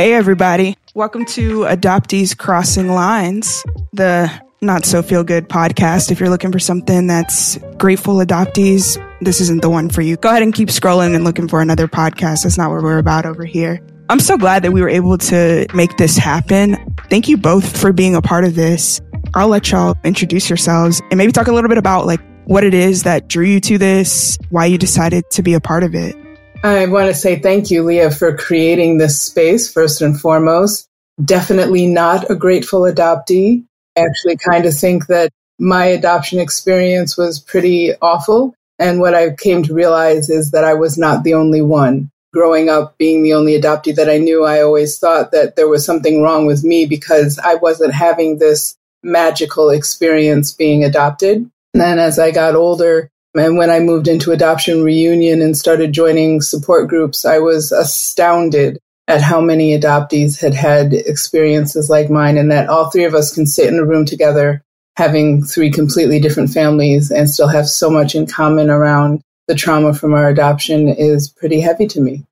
Hey, everybody. Welcome to Adoptees Crossing Lines, the not so feel good podcast. If you're looking for something that's grateful adoptees, this isn't the one for you. Go ahead and keep scrolling and looking for another podcast. That's not what we're about over here. I'm so glad that we were able to make this happen. Thank you both for being a part of this. I'll let y'all introduce yourselves and maybe talk a little bit about like what it is that drew you to this, why you decided to be a part of it. I want to say thank you, Lia, for creating this space, first and foremost. Definitely not a grateful adoptee. I actually kind of think that my adoption experience was pretty awful. And what I came to realize is that I was not the only one. Growing up, being the only adoptee that I knew, I always thought that there was something wrong with me because I wasn't having this magical experience being adopted. And then as I got older, and when I moved into Adoption Reunion and started joining support groups, I was astounded at how many adoptees had had experiences like mine and that all three of us can sit in a room together having three completely different families and still have so much in common around the trauma from our adoption is pretty heavy to me.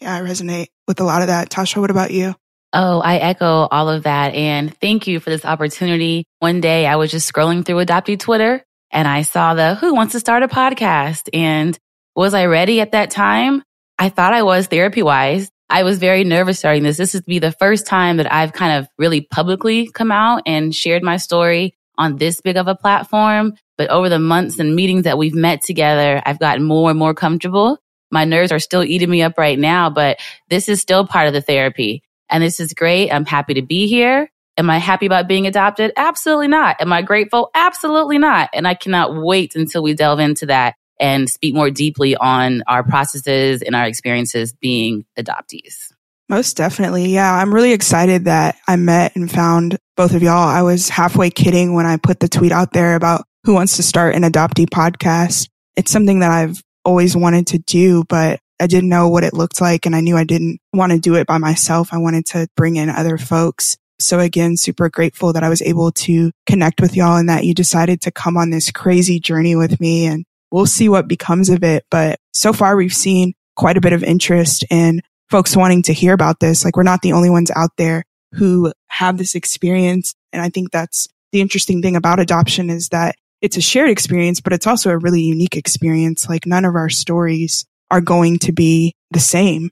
Yeah, I resonate with a lot of that. Tosha, what about you? Oh, I echo all of that. And thank you for this opportunity. One day I was just scrolling through adoptee Twitter and I saw the who wants to start a podcast. And was I ready at that time? I thought I was therapy wise. I was very nervous starting this. This is to be the first time that I've kind of really publicly come out and shared my story on this big of a platform. But over the months and meetings that we've met together, I've gotten more and more comfortable. My nerves are still eating me up right now, but this is still part of the therapy. And this is great. I'm happy to be here. Am I happy about being adopted? Absolutely not. Am I grateful? Absolutely not. And I cannot wait until we delve into that and speak more deeply on our processes and our experiences being adoptees. Most definitely. Yeah. I'm really excited that I met and found both of y'all. I was halfway kidding when I put the tweet out there about who wants to start an adoptee podcast. It's something that I've always wanted to do, but I didn't know what it looked like. And I knew I didn't want to do it by myself. I wanted to bring in other folks. So again, super grateful that I was able to connect with y'all and that you decided to come on this crazy journey with me and we'll see what becomes of it. But so far we've seen quite a bit of interest in folks wanting to hear about this. Like we're not the only ones out there who have this experience. And I think that's the interesting thing about adoption is that it's a shared experience, but it's also a really unique experience. Like none of our stories are going to be the same.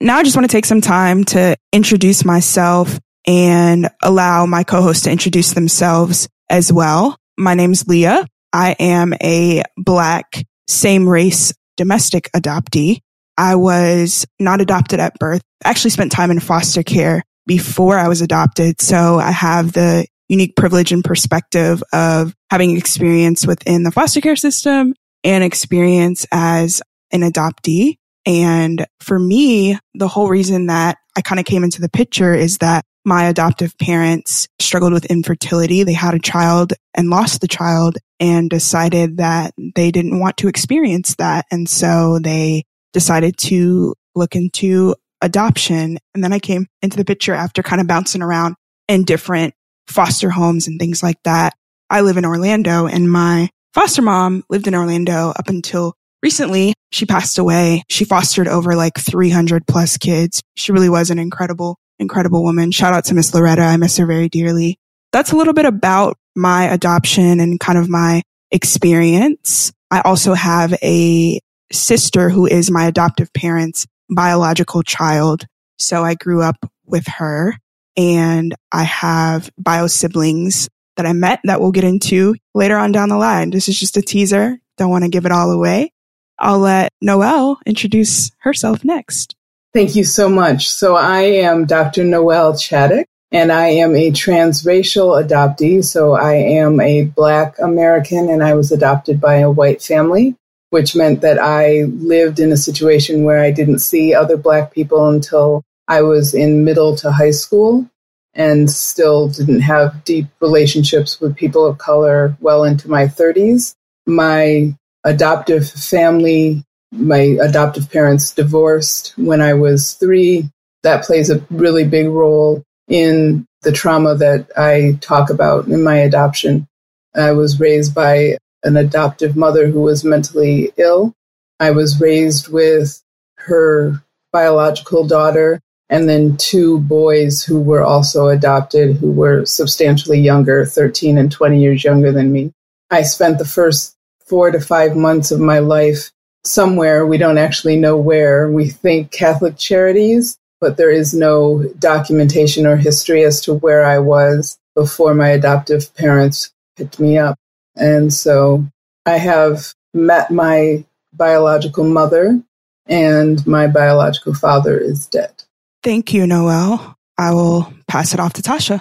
Now I just want to take some time to introduce myself and allow my co-hosts to introduce themselves as well. My name's Lia. I am a black same race domestic adoptee. I was not adopted at birth. I actually spent time in foster care before I was adopted. So I have the unique privilege and perspective of having experience within the foster care system and experience as an adoptee. And for me, the whole reason that I kind of came into the picture is that my adoptive parents struggled with infertility. They had a child and lost the child and decided that they didn't want to experience that. And so they decided to look into adoption. And then I came into the picture after kind of bouncing around in different foster homes and things like that. I live in Orlando and my foster mom lived in Orlando up until recently. She passed away. She fostered over like 300 plus kids. She really was an incredible incredible woman. Shout out to Miss Loretta. I miss her very dearly. That's a little bit about my adoption and kind of my experience. I also have a sister who is my adoptive parents' biological child. So I grew up with her and I have bio siblings that I met that we'll get into later on down the line. This is just a teaser. Don't want to give it all away. I'll let Noelle introduce herself next. Thank you so much. So I am Dr. Noelle Chaddock, and I am a transracial adoptee. So I am a Black American, and I was adopted by a white family, which meant that I lived in a situation where I didn't see other Black people until I was in middle to high school and still didn't have deep relationships with people of color well into my 30s. My adoptive family my adoptive parents divorced when I was three. That plays a really big role in the trauma that I talk about in my adoption. I was raised by an adoptive mother who was mentally ill. I was raised with her biological daughter and then two boys who were also adopted, who were substantially younger, 13 and 20 years younger than me. I spent the first four to five months of my life somewhere. We don't actually know where. We think Catholic Charities, but there is no documentation or history as to where I was before my adoptive parents picked me up. And so I have met my biological mother, and my biological father is dead. Thank you, Noelle. I will pass it off to Tosha.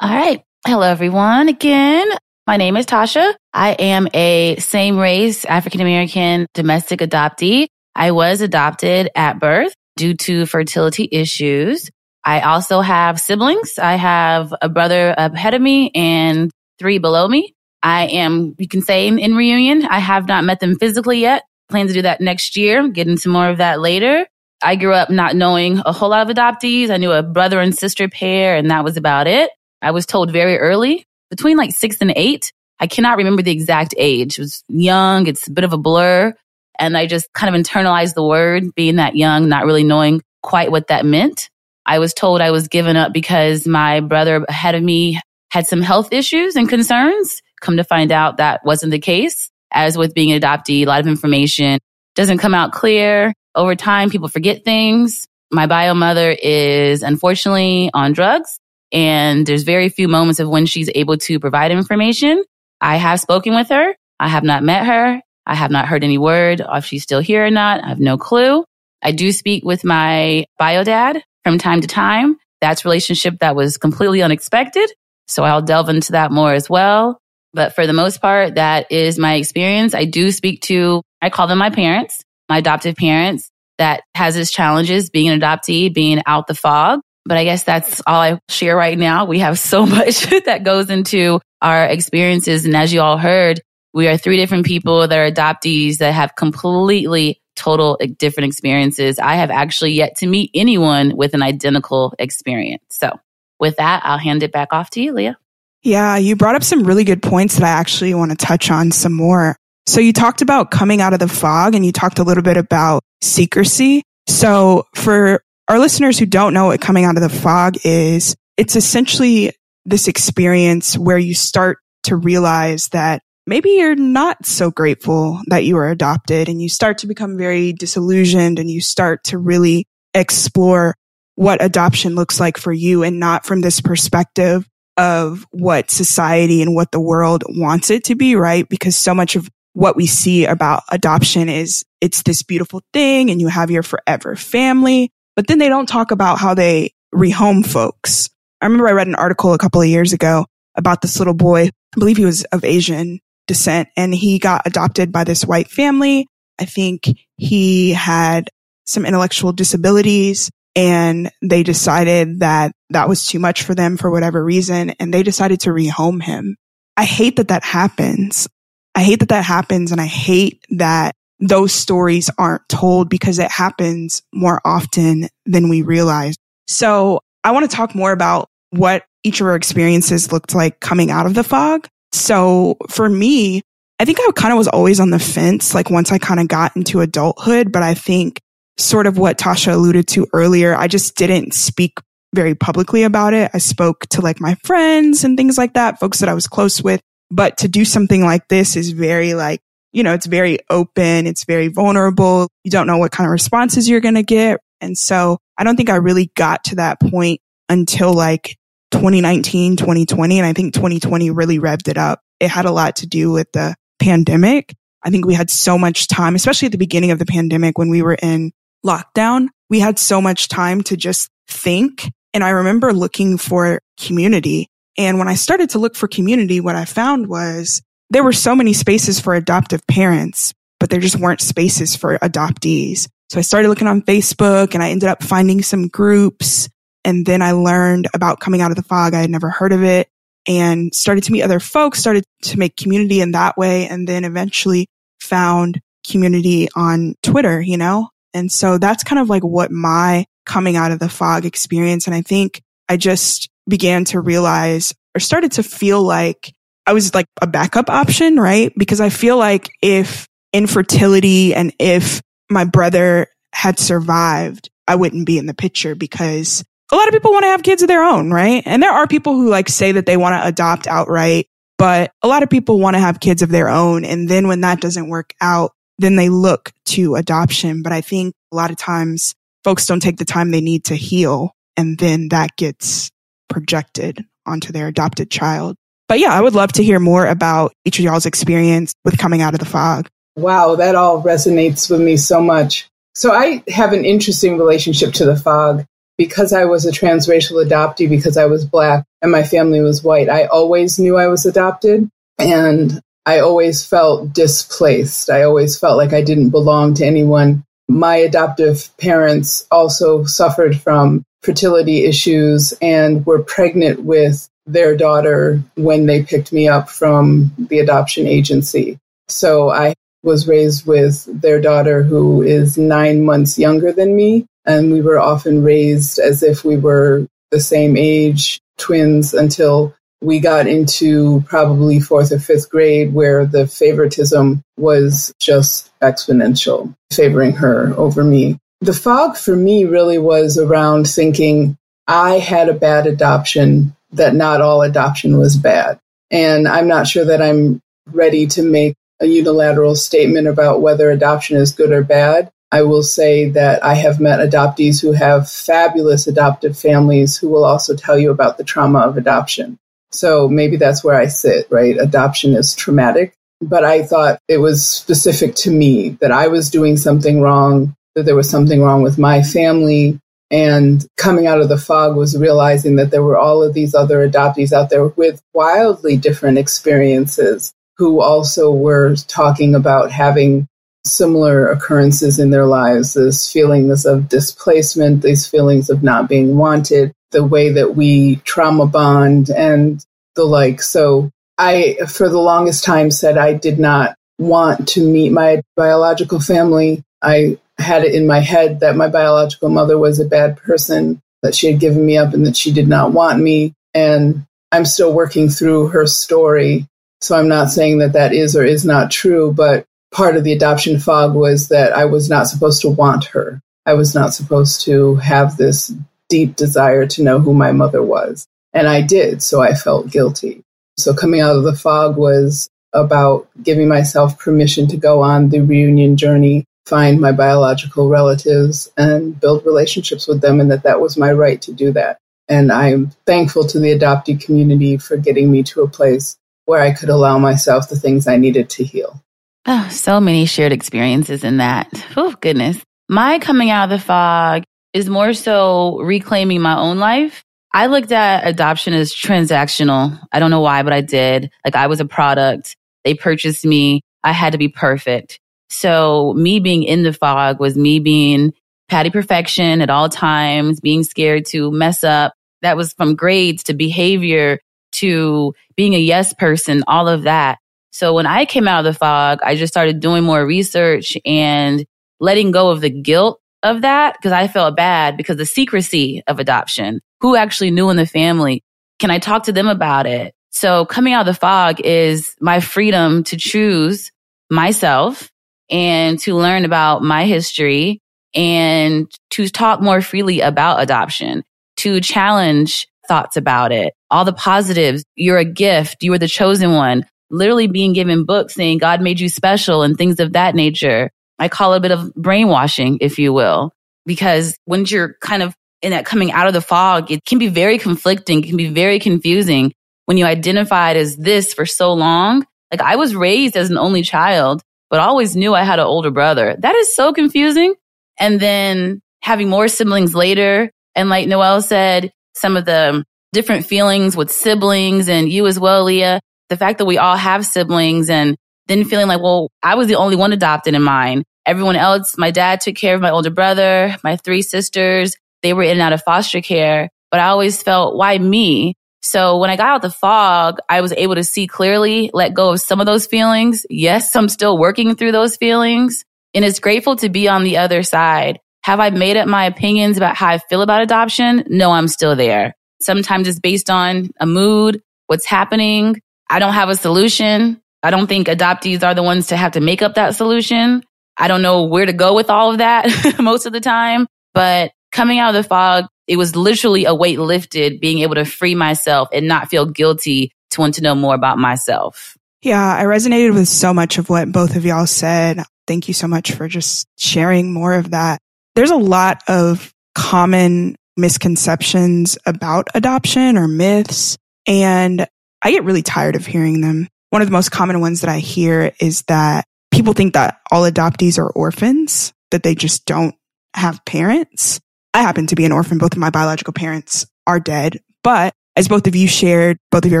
All right. Hello, everyone. Again, my name is Tosha. I am a same race African American domestic adoptee. I was adopted at birth due to fertility issues. I also have siblings. I have a brother ahead of me and three below me. I am, you can say in, reunion, I have not met them physically yet. Plan to do that next year, get into more of that later. I grew up not knowing a whole lot of adoptees. I knew a brother and sister pair, and that was about it. I was told very early, between like six and eight. I cannot remember the exact age. It was young. It's a bit of a blur. And I just kind of internalized the word being that young, not really knowing quite what that meant. I was told I was given up because my brother ahead of me had some health issues and concerns. Come to find out that wasn't the case. As with being an adoptee, a lot of information doesn't come out clear over time, people forget things. My bio mother is unfortunately on drugs and there's very few moments of when she's able to provide information. I have spoken with her. I have not met her. I have not heard any word if she's still here or not. I have no clue. I do speak with my bio dad from time to time. That's relationship that was completely unexpected. So I'll delve into that more as well. But for the most part, that is my experience. I do speak to, I call them my parents my adoptive parents that has its challenges being an adoptee, being out the fog. But I guess that's all I share right now. We have so much that goes into our experiences. And as you all heard, we are three different people that are adoptees that have completely total different experiences. I have actually yet to meet anyone with an identical experience. So with that, I'll hand it back off to you, Lia. Yeah, you brought up some really good points that I actually want to touch on some more. So you talked about coming out of the fog and you talked a little bit about secrecy. So for our listeners who don't know what coming out of the fog is, it's essentially this experience where you start to realize that maybe you're not so grateful that you were adopted and you start to become very disillusioned and you start to really explore what adoption looks like for you and not from this perspective of what society and what the world wants it to be, right? Because so much of what we see about adoption is it's this beautiful thing and you have your forever family, but then they don't talk about how they rehome folks. I remember I read an article a couple of years ago about this little boy. I believe he was of Asian descent and he got adopted by this white family. I think he had some intellectual disabilities and they decided that that was too much for them for whatever reason. And they decided to rehome him. I hate that that happens. I hate that that happens and I hate that those stories aren't told because it happens more often than we realize. So I want to talk more about what each of our experiences looked like coming out of the fog. So for me, I think I kind of was always on the fence, like once I kind of got into adulthood, but I think sort of what Tosha alluded to earlier, I just didn't speak very publicly about it. I spoke to like my friends and things like that, folks that I was close with. But to do something like this is very like, you know, it's very open. It's very vulnerable. You don't know what kind of responses you're going to get. And so I don't think I really got to that point until like 2019, 2020. And I think 2020 really revved it up. It had a lot to do with the pandemic. I think we had so much time, especially at the beginning of the pandemic when we were in lockdown. We had so much time to just think. And I remember looking for community and when I started to look for community, what I found was there were so many spaces for adoptive parents, but there just weren't spaces for adoptees. So I started looking on Facebook and I ended up finding some groups. And then I learned about coming out of the fog. I had never heard of it and started to meet other folks, started to make community in that way. And then eventually found community on Twitter, you know? And so that's kind of like what my coming out of the fog experience. And I think I just began to realize or started to feel like I was like a backup option, right? Because I feel like if infertility and if my brother had survived, I wouldn't be in the picture because a lot of people want to have kids of their own, right? And there are people who like say that they want to adopt outright, but a lot of people want to have kids of their own. And then when that doesn't work out, then they look to adoption. But I think a lot of times folks don't take the time they need to heal. And then that gets projected onto their adopted child. But yeah, I would love to hear more about each of y'all's experience with coming out of the fog. Wow, that all resonates with me so much. So I have an interesting relationship to the fog because I was a transracial adoptee, because I was black and my family was white. I always knew I was adopted and I always felt displaced. I always felt like I didn't belong to anyone. My adoptive parents also suffered from fertility issues and were pregnant with their daughter when they picked me up from the adoption agency. So I was raised with their daughter who is nine months younger than me. And we were often raised as if we were the same age, twins, until we got into probably fourth or fifth grade where the favoritism was just exponential, favoring her over me. The fog for me really was around thinking I had a bad adoption, that not all adoption was bad. And I'm not sure that I'm ready to make a unilateral statement about whether adoption is good or bad. I will say that I have met adoptees who have fabulous adoptive families who will also tell you about the trauma of adoption. So maybe that's where I sit, right? Adoption is traumatic, but I thought it was specific to me that I was doing something wrong, that there was something wrong with my family. And coming out of the fog was realizing that there were all of these other adoptees out there with wildly different experiences who also were talking about having similar occurrences in their lives, these feelings of displacement, these feelings of not being wanted, the way that we trauma bond and the like. So I, for the longest time, said I did not want to meet my biological family. I had it in my head that my biological mother was a bad person, that she had given me up and that she did not want me. And I'm still working through her story. So I'm not saying that that is or is not true, but part of the adoption fog was that I was not supposed to want her. I was not supposed to have this deep desire to know who my mother was. And I did, so I felt guilty. So coming out of the fog was about giving myself permission to go on the reunion journey, find my biological relatives and build relationships with them and that that was my right to do that. And I'm thankful to the adoptee community for getting me to a place where I could allow myself the things I needed to heal. Oh, so many shared experiences in that. Oh, goodness. My coming out of the fog is more so reclaiming my own life. I looked at adoption as transactional. I don't know why, but I did. Like I was a product. They purchased me. I had to be perfect. So me being in the fog was me being patty perfection at all times, being scared to mess up. That was from grades to behavior to being a yes person, all of that. So when I came out of the fog, I just started doing more research and letting go of the guilt of that because I felt bad because the secrecy of adoption. Who actually knew in the family? Can I talk to them about it? So coming out of the fog is my freedom to choose myself and to learn about my history and to talk more freely about adoption, to challenge thoughts about it, all the positives. You're a gift. You are the chosen one. Literally being given books saying God made you special and things of that nature. I call it a bit of brainwashing, if you will, because when you're kind of in that coming out of the fog, it can be very conflicting, it can be very confusing when you identified as this for so long. Like I was raised as an only child, but always knew I had an older brother. That is so confusing. And then having more siblings later. And like Noelle said, some of the different feelings with siblings and you as well, Lia, the fact that we all have siblings and then feeling like, well, I was the only one adopted in mine. Everyone else, my dad took care of my older brother, my three sisters, they were in and out of foster care, but I always felt, why me? So when I got out the fog, I was able to see clearly, let go of some of those feelings. Yes, I'm still working through those feelings and it's grateful to be on the other side. Have I made up my opinions about how I feel about adoption? No, I'm still there. Sometimes it's based on a mood, what's happening. I don't have a solution. I don't think adoptees are the ones to have to make up that solution. I don't know where to go with all of that most of the time, but coming out of the fog, it was literally a weight lifted, being able to free myself and not feel guilty to want to know more about myself. Yeah, I resonated with so much of what both of y'all said. Thank you so much for just sharing more of that. There's a lot of common misconceptions about adoption or myths, and I get really tired of hearing them. One of the most common ones that I hear is that people think that all adoptees are orphans, that they just don't have parents. I happen to be an orphan. Both of my biological parents are dead, but as both of you shared, both of your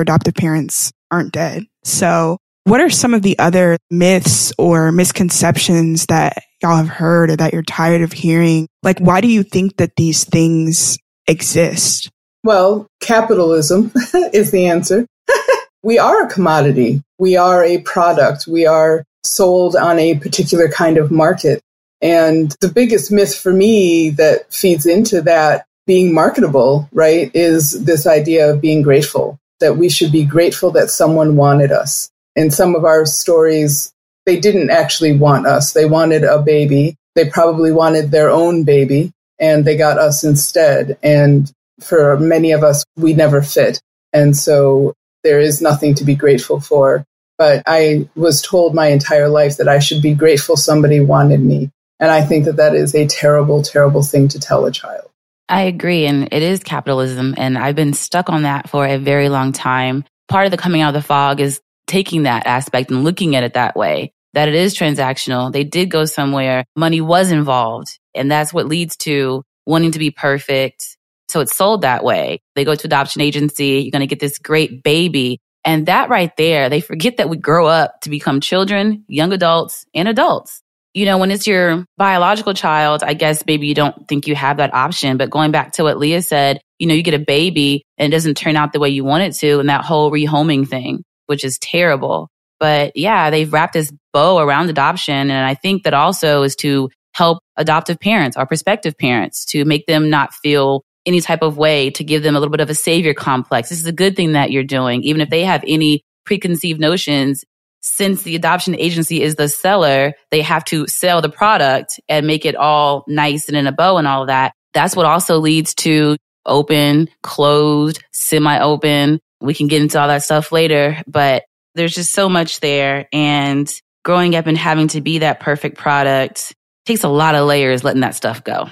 adoptive parents aren't dead. So what are some of the other myths or misconceptions that y'all have heard or that you're tired of hearing? Like, why do you think that these things exist? Well, capitalism is the answer. we are a commodity. We are a product. We are sold on a particular kind of market. And the biggest myth for me that feeds into that being marketable, right, is this idea of being grateful, that we should be grateful that someone wanted us. In some of our stories, they didn't actually want us. They wanted a baby. They probably wanted their own baby and they got us instead. And for many of us, we never fit. And so there is nothing to be grateful for. But I was told my entire life that I should be grateful somebody wanted me. And I think that that is a terrible, terrible thing to tell a child. I agree. And it is capitalism. And I've been stuck on that for a very long time. Part of the coming out of the fog is taking that aspect and looking at it that way, that it is transactional. They did go somewhere. Money was involved. And that's what leads to wanting to be perfect. So it's sold that way. They go to adoption agency. You're going to get this great baby. And that right there, they forget that we grow up to become children, young adults, and adults you know, when it's your biological child, I guess maybe you don't think you have that option. But going back to what Lia said, you know, you get a baby and it doesn't turn out the way you want it to, and that whole rehoming thing, which is terrible. But yeah, they've wrapped this bow around adoption. And I think that also is to help adoptive parents or prospective parents to make them not feel any type of way, to give them a little bit of a savior complex. This is a good thing that you're doing, even if they have any preconceived notions since the adoption agency is the seller, they have to sell the product and make it all nice and in a bow and all that. That's what also leads to open, closed, semi open. We can get into all that stuff later, but there's just so much there. And growing up and having to be that perfect product takes a lot of layers letting that stuff go.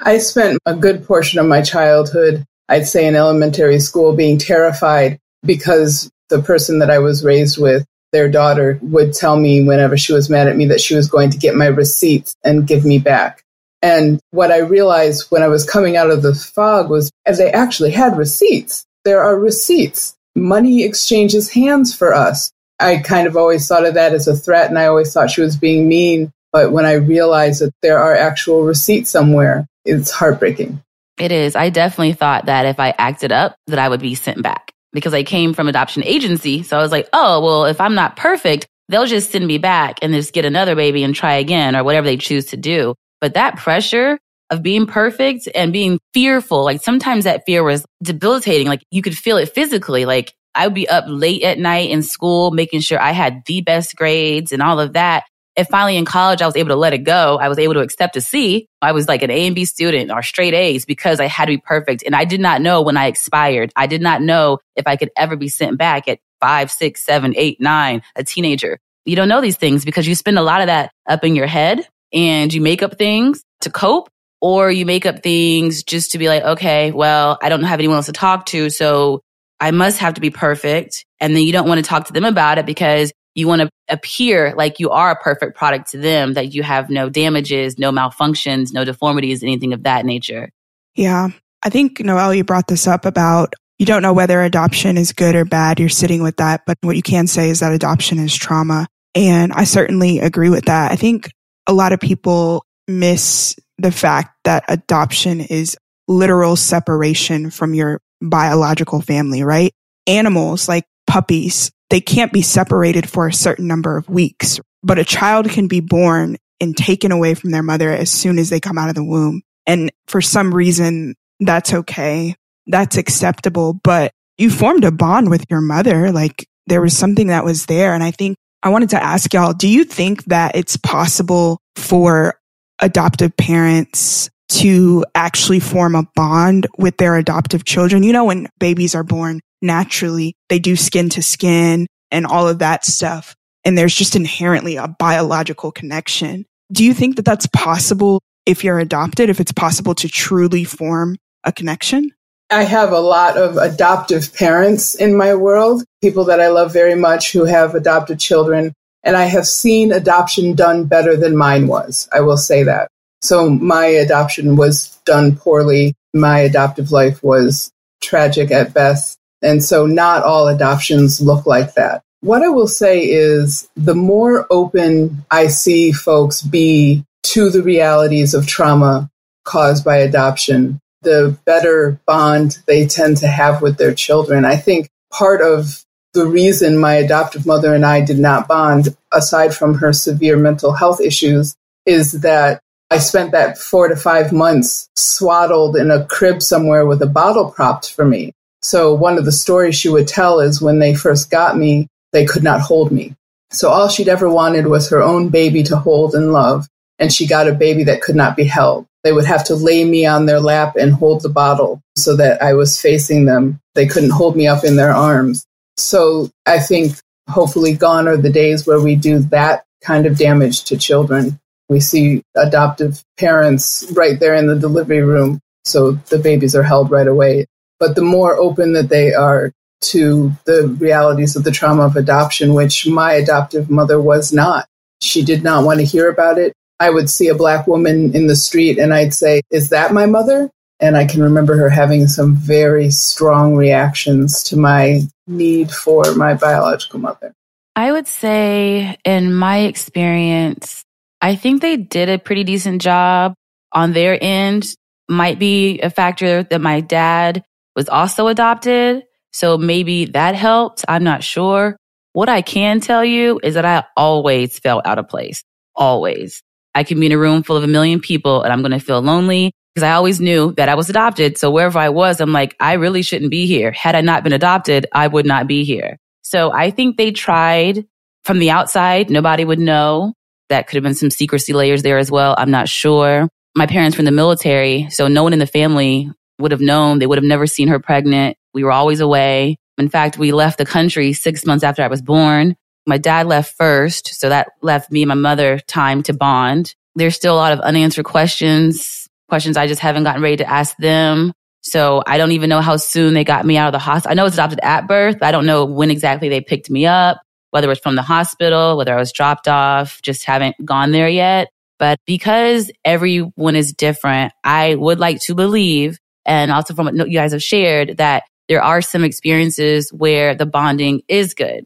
I spent a good portion of my childhood, I'd say in elementary school, being terrified because the person that I was raised with their daughter would tell me whenever she was mad at me that she was going to get my receipts and give me back. And what I realized when I was coming out of the fog was as they actually had receipts. There are receipts. Money exchanges hands for us. I kind of always thought of that as a threat and I always thought she was being mean. But when I realized that there are actual receipts somewhere, it's heartbreaking. It is. I definitely thought that if I acted up, that I would be sent back because I came from adoption agency. So I was like, oh, well, if I'm not perfect, they'll just send me back and just get another baby and try again or whatever they choose to do. But that pressure of being perfect and being fearful, like sometimes that fear was debilitating. Like you could feel it physically. Like I would be up late at night in school, making sure I had the best grades and all of that. And finally in college, I was able to let it go. I was able to accept a C. I was like an A and B student or straight A's because I had to be perfect. And I did not know when I expired. I did not know if I could ever be sent back at five, six, seven, eight, nine, a teenager. You don't know these things because you spend a lot of that up in your head and you make up things to cope or you make up things just to be like, okay, well, I don't have anyone else to talk to. So I must have to be perfect. And then you don't want to talk to them about it because you want to appear like you are a perfect product to them, that you have no damages, no malfunctions, no deformities, anything of that nature. Yeah. I think, Noelle, you brought this up about you don't know whether adoption is good or bad. You're sitting with that. But what you can say is that adoption is trauma. And I certainly agree with that. I think a lot of people miss the fact that adoption is literal separation from your biological family, right? Animals like puppies they can't be separated for a certain number of weeks, but a child can be born and taken away from their mother as soon as they come out of the womb. And for some reason, that's okay. That's acceptable, but you formed a bond with your mother. Like there was something that was there. And I think I wanted to ask y'all, do you think that it's possible for adoptive parents to actually form a bond with their adoptive children. You know, when babies are born naturally, they do skin to skin and all of that stuff. And there's just inherently a biological connection. Do you think that that's possible if you're adopted, if it's possible to truly form a connection? I have a lot of adoptive parents in my world, people that I love very much who have adopted children. And I have seen adoption done better than mine was. I will say that. So my adoption was done poorly. My adoptive life was tragic at best. And so not all adoptions look like that. What I will say is the more open I see folks be to the realities of trauma caused by adoption, the better bond they tend to have with their children. I think part of the reason my adoptive mother and I did not bond, aside from her severe mental health issues, is that I spent that four to five months swaddled in a crib somewhere with a bottle propped for me. So one of the stories she would tell is when they first got me, they could not hold me. So all she'd ever wanted was her own baby to hold and love. And she got a baby that could not be held. They would have to lay me on their lap and hold the bottle so that I was facing them. They couldn't hold me up in their arms. So I think hopefully gone are the days where we do that kind of damage to children. We see adoptive parents right there in the delivery room. So the babies are held right away. But the more open that they are to the realities of the trauma of adoption, which my adoptive mother was not, she did not want to hear about it. I would see a black woman in the street and I'd say, Is that my mother? And I can remember her having some very strong reactions to my need for my biological mother. I would say, in my experience, I think they did a pretty decent job on their end. Might be a factor that my dad was also adopted. So maybe that helped. I'm not sure. What I can tell you is that I always felt out of place. Always. I can be in a room full of a million people and I'm going to feel lonely because I always knew that I was adopted. So wherever I was, I'm like, I really shouldn't be here. Had I not been adopted, I would not be here. So I think they tried from the outside. Nobody would know. That could have been some secrecy layers there as well. I'm not sure. My parents were in the military, so no one in the family would have known. They would have never seen her pregnant. We were always away. In fact, we left the country six months after I was born. My dad left first, so that left me and my mother time to bond. There's still a lot of unanswered questions, questions I just haven't gotten ready to ask them. So I don't even know how soon they got me out of the hospital. I know it's adopted at birth. I don't know when exactly they picked me up, whether it's from the hospital, whether I was dropped off, just haven't gone there yet. But because everyone is different, I would like to believe, and also from what you guys have shared, that there are some experiences where the bonding is good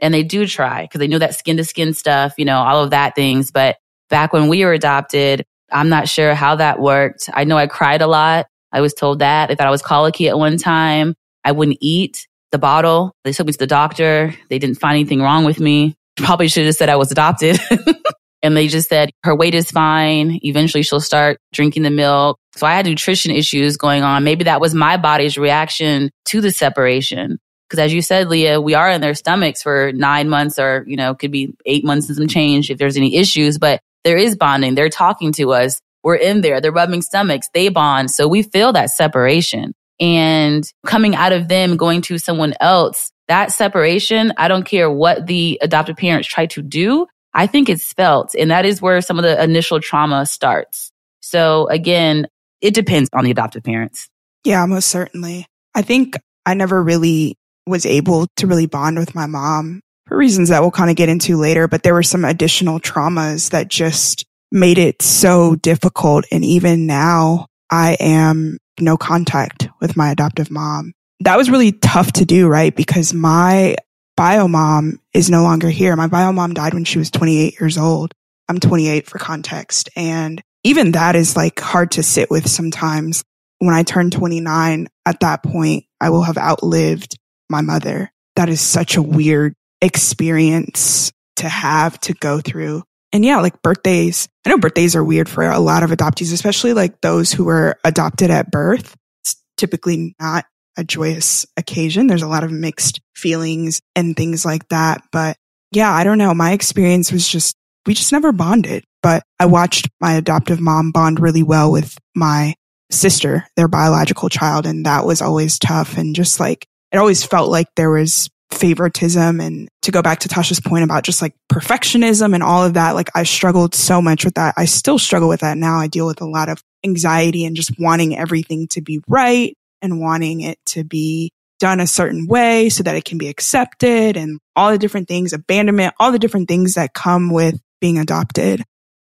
and they do try because they know that skin to skin stuff, you know, all of that things. But back when we were adopted, I'm not sure how that worked. I know I cried a lot. I was told that. They thought I was colicky at one time. I wouldn't eat the bottle. They took me to the doctor. They didn't find anything wrong with me. Probably should have said I was adopted. and they just said her weight is fine. Eventually she'll start drinking the milk. So I had nutrition issues going on. Maybe that was my body's reaction to the separation. Because as you said, Lia, we are in their stomachs for nine months or, you know, could be eight months and some change if there's any issues, but there is bonding. They're talking to us. We're in there. They're rubbing stomachs. They bond. So we feel that separation and coming out of them, going to someone else, that separation, I don't care what the adoptive parents try to do. I think it's felt. And that is where some of the initial trauma starts. So again, it depends on the adoptive parents. Yeah, most certainly. I think I never really was able to really bond with my mom for reasons that we'll kind of get into later, but there were some additional traumas that just made it so difficult. And even now I am no contact with my adoptive mom. That was really tough to do, right? Because my bio mom is no longer here. My bio mom died when she was 28 years old. I'm 28 for context. And even that is like hard to sit with sometimes. When I turn 29, at that point, I will have outlived my mother. That is such a weird experience to have to go through. And yeah, like birthdays. I know birthdays are weird for a lot of adoptees, especially like those who were adopted at birth. It's typically not a joyous occasion. There's a lot of mixed feelings and things like that. But yeah, I don't know. My experience was just, we just never bonded. But I watched my adoptive mom bond really well with my sister, their biological child. And that was always tough. And just like, it always felt like there was favoritism. And to go back to Tosha's point about just like perfectionism and all of that, like I struggled so much with that. I still struggle with that now. I deal with a lot of anxiety and just wanting everything to be right and wanting it to be done a certain way so that it can be accepted and all the different things, abandonment, all the different things that come with being adopted.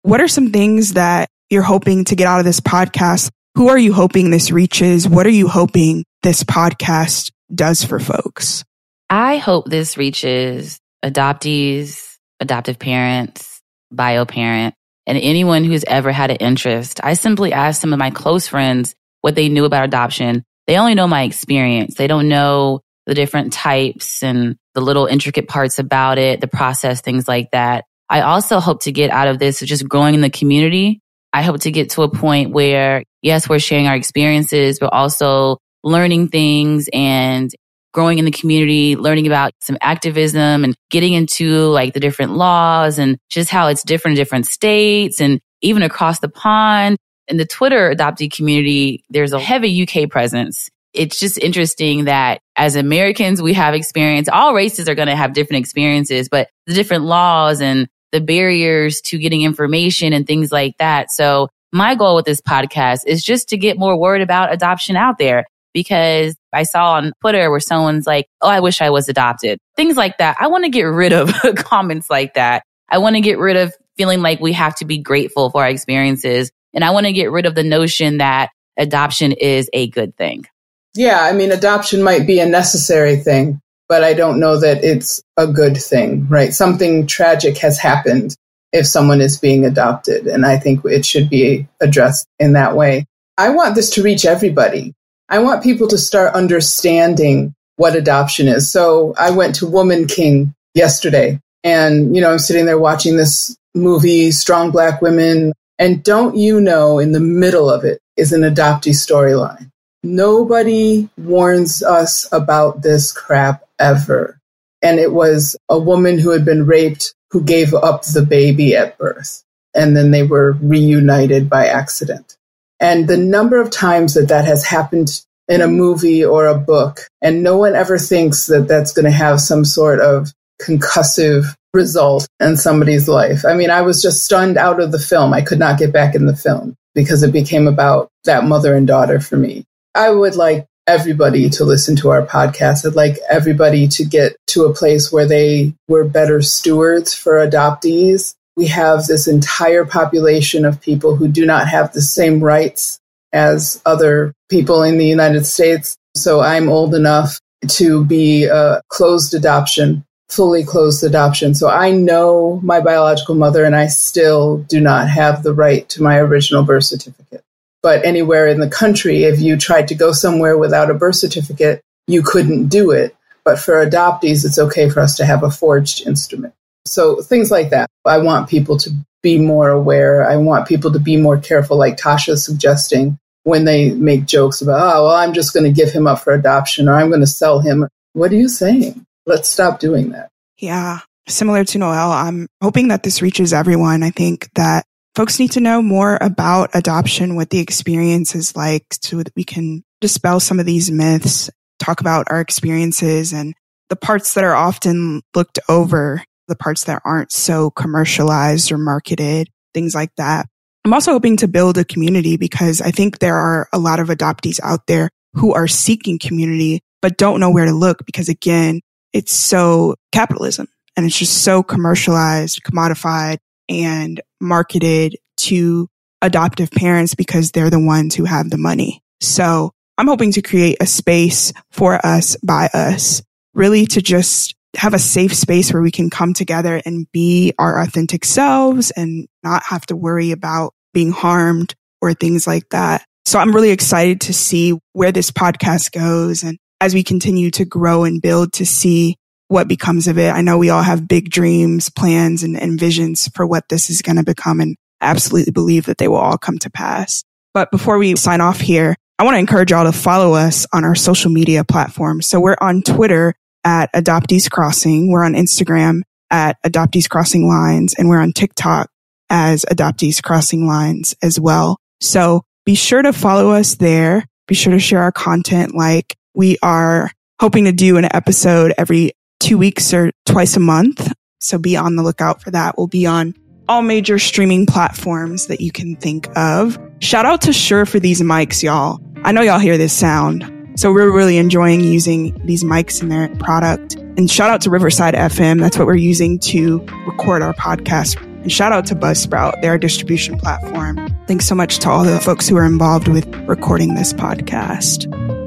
What are some things that you're hoping to get out of this podcast? Who are you hoping this reaches? What are you hoping this podcast does for folks? I hope this reaches adoptees, adoptive parents, bio parent, and anyone who's ever had an interest. I simply asked some of my close friends what they knew about adoption they only know my experience. They don't know the different types and the little intricate parts about it, the process, things like that. I also hope to get out of this just growing in the community. I hope to get to a point where, yes, we're sharing our experiences, but also learning things and growing in the community, learning about some activism and getting into like the different laws and just how it's different in different states and even across the pond in the Twitter adoptee community, there's a heavy UK presence. It's just interesting that as Americans, we have experience. All races are going to have different experiences, but the different laws and the barriers to getting information and things like that. So my goal with this podcast is just to get more word about adoption out there because I saw on Twitter where someone's like, Oh, I wish I was adopted. Things like that. I want to get rid of comments like that. I want to get rid of feeling like we have to be grateful for our experiences and I want to get rid of the notion that adoption is a good thing. Yeah, I mean, adoption might be a necessary thing, but I don't know that it's a good thing, right? Something tragic has happened if someone is being adopted, and I think it should be addressed in that way. I want this to reach everybody. I want people to start understanding what adoption is. So I went to Woman King yesterday, and, you know, I'm sitting there watching this movie, Strong Black Women, and don't you know, in the middle of it is an adoptee storyline. Nobody warns us about this crap ever. And it was a woman who had been raped who gave up the baby at birth. And then they were reunited by accident. And the number of times that that has happened in a movie or a book, and no one ever thinks that that's going to have some sort of concussive result in somebody's life. I mean, I was just stunned out of the film. I could not get back in the film because it became about that mother and daughter for me. I would like everybody to listen to our podcast. I'd like everybody to get to a place where they were better stewards for adoptees. We have this entire population of people who do not have the same rights as other people in the United States. So I'm old enough to be a closed adoption fully closed adoption. So I know my biological mother and I still do not have the right to my original birth certificate. But anywhere in the country, if you tried to go somewhere without a birth certificate, you couldn't do it. But for adoptees, it's okay for us to have a forged instrument. So things like that. I want people to be more aware. I want people to be more careful, like Tosha's suggesting when they make jokes about, oh, well, I'm just going to give him up for adoption or I'm going to sell him. What are you saying? Let's stop doing that. Yeah. Similar to Noelle, I'm hoping that this reaches everyone. I think that folks need to know more about adoption, what the experience is like so that we can dispel some of these myths, talk about our experiences and the parts that are often looked over, the parts that aren't so commercialized or marketed, things like that. I'm also hoping to build a community because I think there are a lot of adoptees out there who are seeking community, but don't know where to look because again, it's so capitalism and it's just so commercialized, commodified and marketed to adoptive parents because they're the ones who have the money. So I'm hoping to create a space for us by us, really to just have a safe space where we can come together and be our authentic selves and not have to worry about being harmed or things like that. So I'm really excited to see where this podcast goes and as we continue to grow and build to see what becomes of it. I know we all have big dreams, plans, and, and visions for what this is going to become and absolutely believe that they will all come to pass. But before we sign off here, I want to encourage y'all to follow us on our social media platforms. So we're on Twitter at Adoptees Crossing. We're on Instagram at Adoptees Crossing Lines and we're on TikTok as Adoptees Crossing Lines as well. So be sure to follow us there. Be sure to share our content. Like we are hoping to do an episode every two weeks or twice a month. So be on the lookout for that. We'll be on all major streaming platforms that you can think of. Shout out to Shure for these mics, y'all. I know y'all hear this sound. So we're really enjoying using these mics in their product. And shout out to Riverside FM. That's what we're using to record our podcast. And shout out to Buzzsprout, their distribution platform. Thanks so much to all the folks who are involved with recording this podcast.